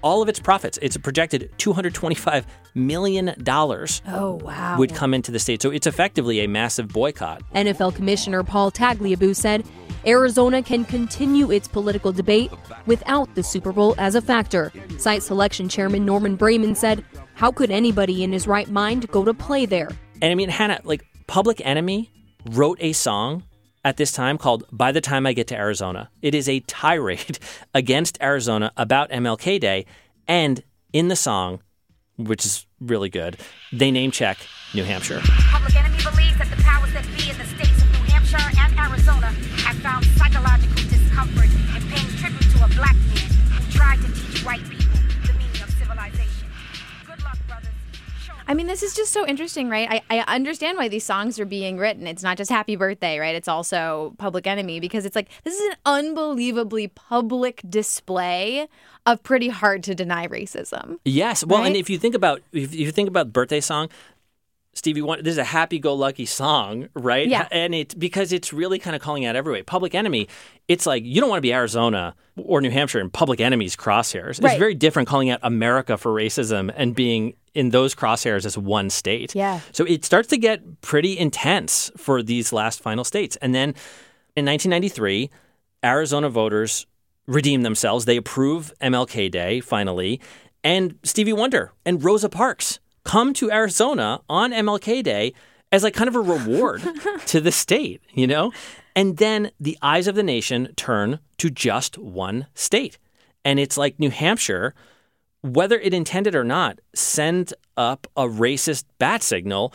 all of its profits. It's a projected $225 million. Oh, wow. Would come into the state. So it's effectively a massive boycott. NFL Commissioner Paul Tagliabue said Arizona can continue its political debate without the Super Bowl as a factor. Site selection chairman Norman Braman said how could anybody in his right mind go to play there? And I mean, Hannah, like Public Enemy wrote a song at this time called By the Time I Get to Arizona. It is a tirade against Arizona about MLK Day. And in the song, which is really good, they name check New Hampshire. I mean, this is just so interesting, right? I, I understand why these songs are being written. It's not just Happy Birthday, right? It's also Public Enemy because it's like this is an unbelievably public display of pretty hard to deny racism. Yes. Well, right? and if you think about if you think about birthday song, Stevie Wonder, this is a happy-go-lucky song, right? Yeah. And it because it's really kind of calling out everybody. Public Enemy, it's like you don't want to be Arizona or New Hampshire in Public Enemy's crosshairs. Right. It's very different calling out America for racism and being in those crosshairs as one state. Yeah. So it starts to get pretty intense for these last final states. And then in 1993, Arizona voters redeem themselves. They approve MLK Day finally, and Stevie Wonder and Rosa Parks come to Arizona on MLK Day as like kind of a reward to the state, you know? And then the eyes of the nation turn to just one state. And it's like New Hampshire, whether it intended or not, send up a racist bat signal.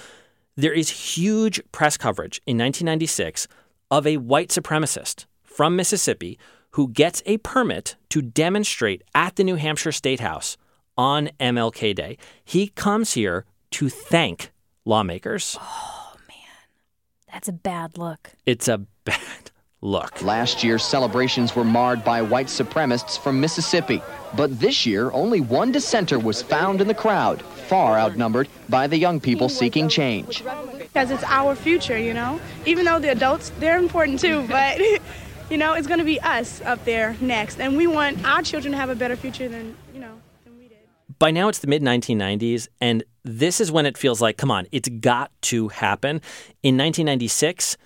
There is huge press coverage in 1996 of a white supremacist from Mississippi who gets a permit to demonstrate at the New Hampshire State House on MLK Day. He comes here to thank lawmakers. Oh, man. That's a bad look. It's a bad look. Last year, celebrations were marred by white supremacists from Mississippi. But this year, only one dissenter was found in the crowd, far outnumbered by the young people seeking change. Because it's our future, you know? Even though the adults, they're important too, but, you know, it's going to be us up there next. And we want our children to have a better future than, you know. than we did. By now, it's the mid 1990s, and this is when it feels like, come on, it's got to happen. In 1996,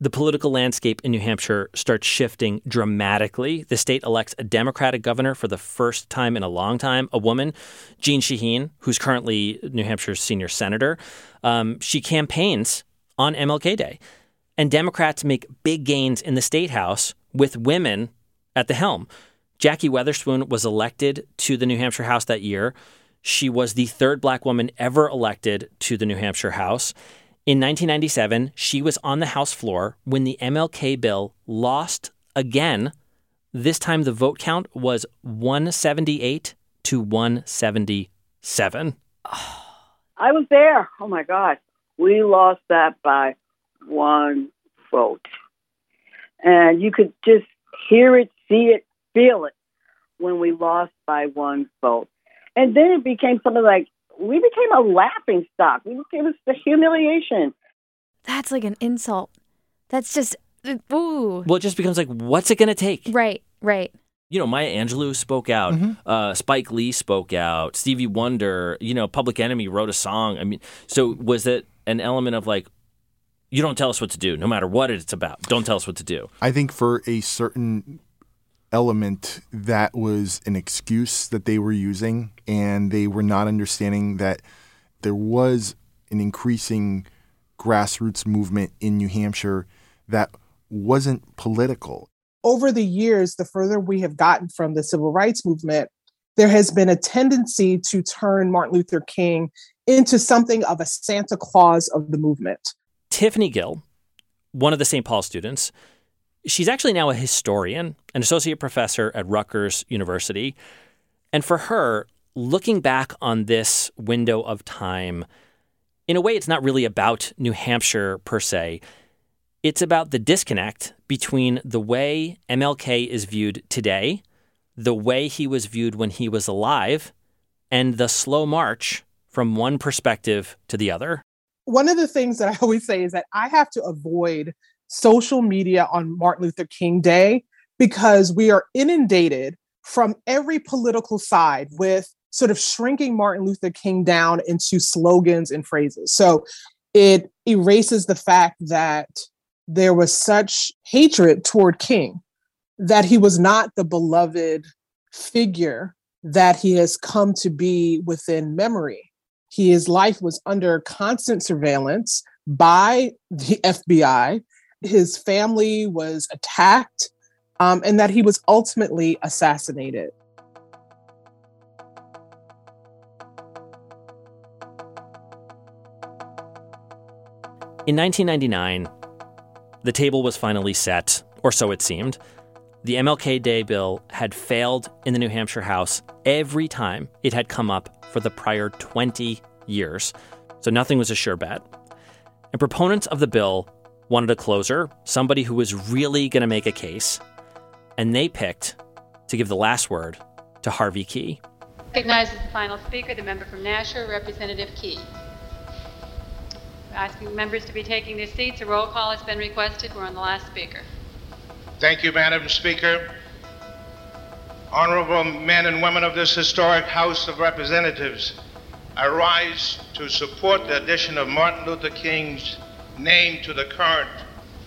the political landscape in New Hampshire starts shifting dramatically. The state elects a Democratic governor for the first time in a long time, a woman, Jeanne Shaheen, who's currently New Hampshire's senior senator. Um, she campaigns on MLK Day, and Democrats make big gains in the state house with women at the helm. Jackie Weatherspoon was elected to the New Hampshire House that year. She was the third black woman ever elected to the New Hampshire House. In 1997, she was on the House floor when the MLK bill lost again. This time the vote count was 178 to 177. I was there. Oh my God. We lost that by one vote. And you could just hear it, see it, feel it when we lost by one vote. And then it became something like, we became a laughing stock. We became a humiliation. That's like an insult. That's just ooh. Well, it just becomes like, what's it going to take? Right, right. You know, Maya Angelou spoke out. Uh, Spike Lee spoke out. Stevie Wonder. You know, Public Enemy wrote a song. I mean, so was it an element of like, you don't tell us what to do, no matter what it's about. Don't tell us what to do. I think for a certain element, that was an excuse that they were using, and they were not understanding that there was an increasing grassroots movement in New Hampshire that wasn't political. Over the years, the further we have gotten from the civil rights movement, there has been a tendency to turn Martin Luther King into something of a Santa Claus of the movement. Tiffany Gill, one of the St. Paul students, she's actually now a historian, an associate professor at Rutgers University. And for her, looking back on this window of time, in a way, it's not really about New Hampshire per se. It's about the disconnect between the way MLK is viewed today, the way he was viewed when he was alive, and the slow march from one perspective to the other. One of the things that I always say is that I have to avoid social media on Martin Luther King Day because we are inundated from every political side with sort of shrinking Martin Luther King down into slogans and phrases. So it erases the fact that there was such hatred toward King that he was not the beloved figure that he has come to be within memory. His life was under constant surveillance by the FBI. His family was attacked, um, and that he was ultimately assassinated. In 1999, the table was finally set, or so it seemed. The MLK Day bill had failed in the New Hampshire House every time it had come up for the prior 20 years, so nothing was a sure bet. And proponents of the bill wanted a closer, somebody who was really going to make a case, and they picked to give the last word to Harvey Key. Recognizes the final speaker, the member from Nashua, Representative Key. Asking members to be taking their seats. A roll call has been requested. We're on the last speaker. Thank you, Madam Speaker. Honorable men and women of this historic House of Representatives, I rise to support the addition of Martin Luther King's name to the current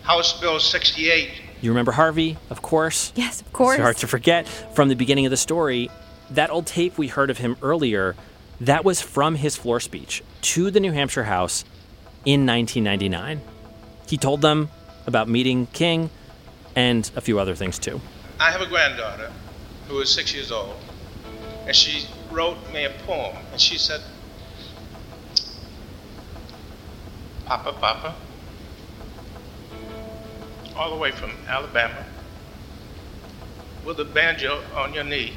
House Bill 68. You remember Harvey, of course? Yes, of course. It's hard to forget from the beginning of the story. That old tape we heard of him earlier, that was from his floor speech to the New Hampshire House in 1999. He told them about meeting King and a few other things too. I have a granddaughter who is six years old, and she wrote me a poem, and she said, Papa, Papa, all the way from Alabama, with a banjo on your knee,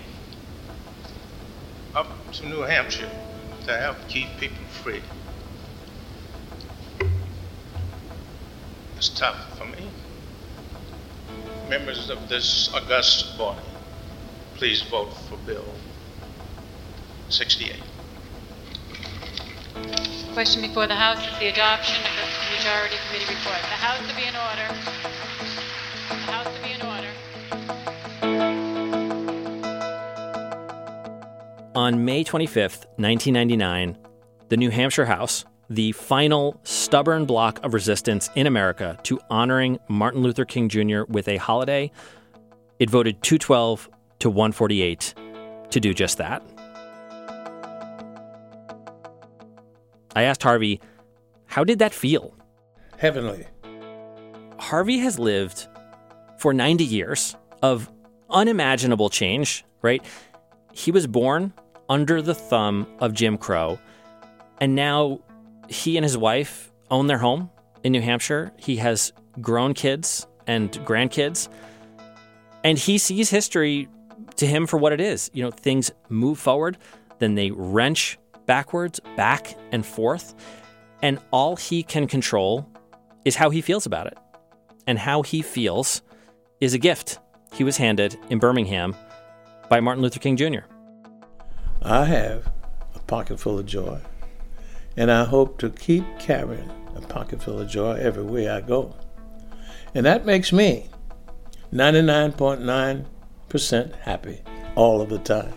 up to New Hampshire to help keep people free. It's tough for me. Members of this august body, please vote for Bill 68. Question before the House is the adoption of the Majority Committee report. The House to be in order. The House to be in order. On May 25th, 1999, the New Hampshire House, the final stubborn block of resistance in America to honoring Martin Luther King Jr. with a holiday, it voted 212 to 148 to do just that. I asked Harvey, how did that feel? Heavenly. Harvey has lived for 90 years of unimaginable change, right? He was born under the thumb of Jim Crow, and now he and his wife own their home in New Hampshire. He has grown kids and grandkids, and he sees history to him for what it is. You know, things move forward, then they wrench backwards, back and forth, and all he can control is how he feels about it. And how he feels is a gift he was handed in Birmingham by Martin Luther King Jr. I have a pocket full of joy. And I hope to keep carrying a pocket full of joy everywhere I go. And that makes me 99.9% happy all of the time.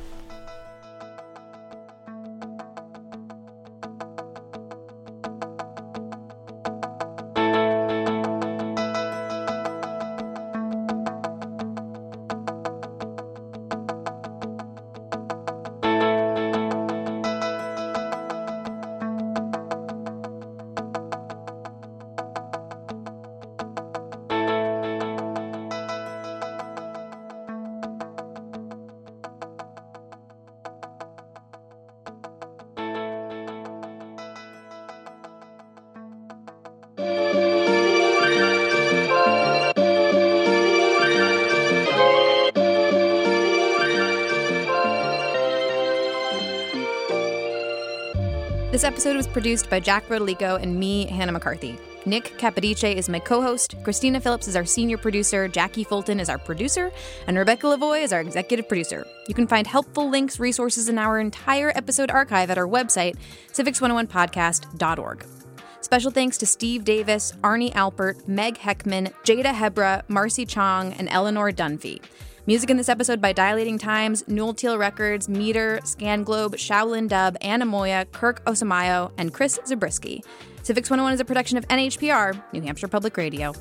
This episode was produced by Jack Rodolico and me, Hannah McCarthy. Nick Capodice is my co host, Christina Phillips is our senior producer, Jackie Fulton is our producer, and Rebecca Lavoie is our executive producer. You can find helpful links, resources, and our entire episode archive at our website, civics101podcast.org. Special thanks to Steve Davis, Arnie Alpert, Meg Heckman, Jada Hebra, Marcy Chong, and Eleanor Dunphy. Music in this episode by Dilating Times, Nul Tiel Records, Meter, Scan Globe, Shaolin Dub, Anna Moya, Kirk Osamayo, and Chris Zabriskie. Civics 101 is a production of NHPR, New Hampshire Public Radio.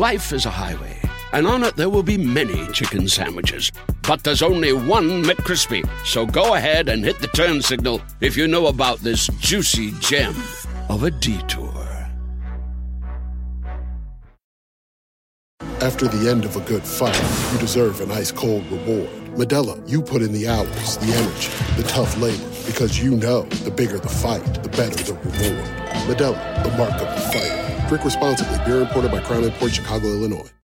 Life is a highway, and on it there will be many chicken sandwiches. But there's only one McCrispy. So go ahead and hit the turn signal if you know about this juicy gem of a detour. After the end of a good fight, you deserve an ice cold reward. Modelo, you put in the hours, the energy, the tough labor, because you know the bigger the fight, the better the reward. Modelo, the mark of the fighter. Drink responsibly. Beer imported by Crown Port Chicago, Illinois.